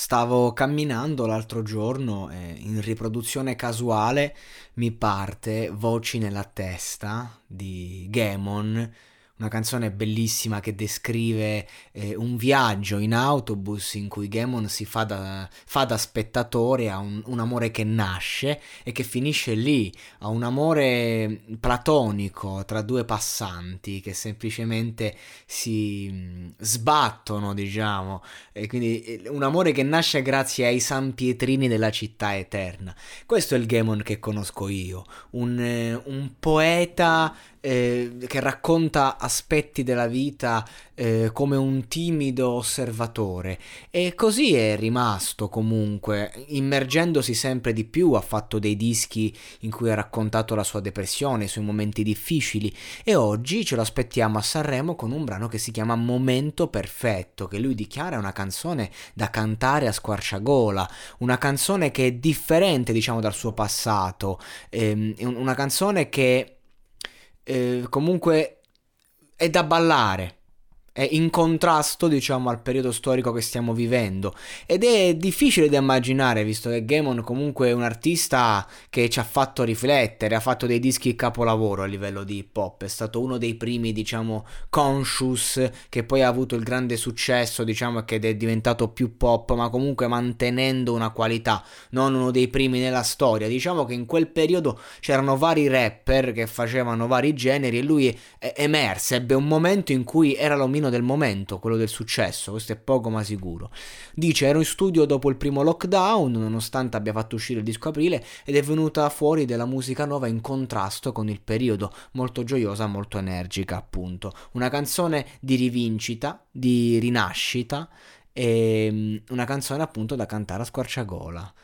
Stavo camminando l'altro giorno e in riproduzione casuale mi parte Voci nella testa di Gamon una canzone bellissima che descrive eh, un viaggio in autobus in cui Gamon si fa da, fa da spettatore a un, un, amore che nasce e che finisce lì, a un amore platonico tra due passanti che semplicemente si mm, sbattono, diciamo, e quindi eh, un amore che nasce grazie ai San Pietrini della città eterna. Questo è il Gamon che conosco io, un, eh, un poeta eh, che racconta aspetti della vita eh, come un timido osservatore. E così è rimasto comunque, immergendosi sempre di più, ha fatto dei dischi in cui ha raccontato la sua depressione, i suoi momenti difficili. E oggi ce lo aspettiamo a Sanremo con un brano che si chiama Momento Perfetto, che lui dichiara una canzone da cantare a squarciagola, una canzone che è differente diciamo dal suo passato, ehm, una canzone che eh, comunque è da ballare è in contrasto, diciamo, al periodo storico che stiamo vivendo. Ed è difficile da immaginare, visto che Gamon comunque è un artista che ci ha fatto riflettere, ha fatto dei dischi capolavoro a livello di hip hop, è stato uno dei primi, diciamo, conscious, che poi ha avuto il grande successo, diciamo, che è diventato più pop, ma comunque mantenendo una qualità, non uno dei primi nella storia. Diciamo che in quel periodo c'erano vari rapper che facevano vari generi e lui emerse, ebbe un momento in cui era l'omino attimino del momento, quello del successo, questo è poco ma sicuro. Dice ero in studio dopo il primo lockdown, nonostante abbia fatto uscire il disco aprile, ed è venuta fuori della musica nuova in contrasto con il periodo, molto gioiosa, molto energica appunto. Una canzone di rivincita, di rinascita, e mm, una canzone appunto da cantare a squarciagola.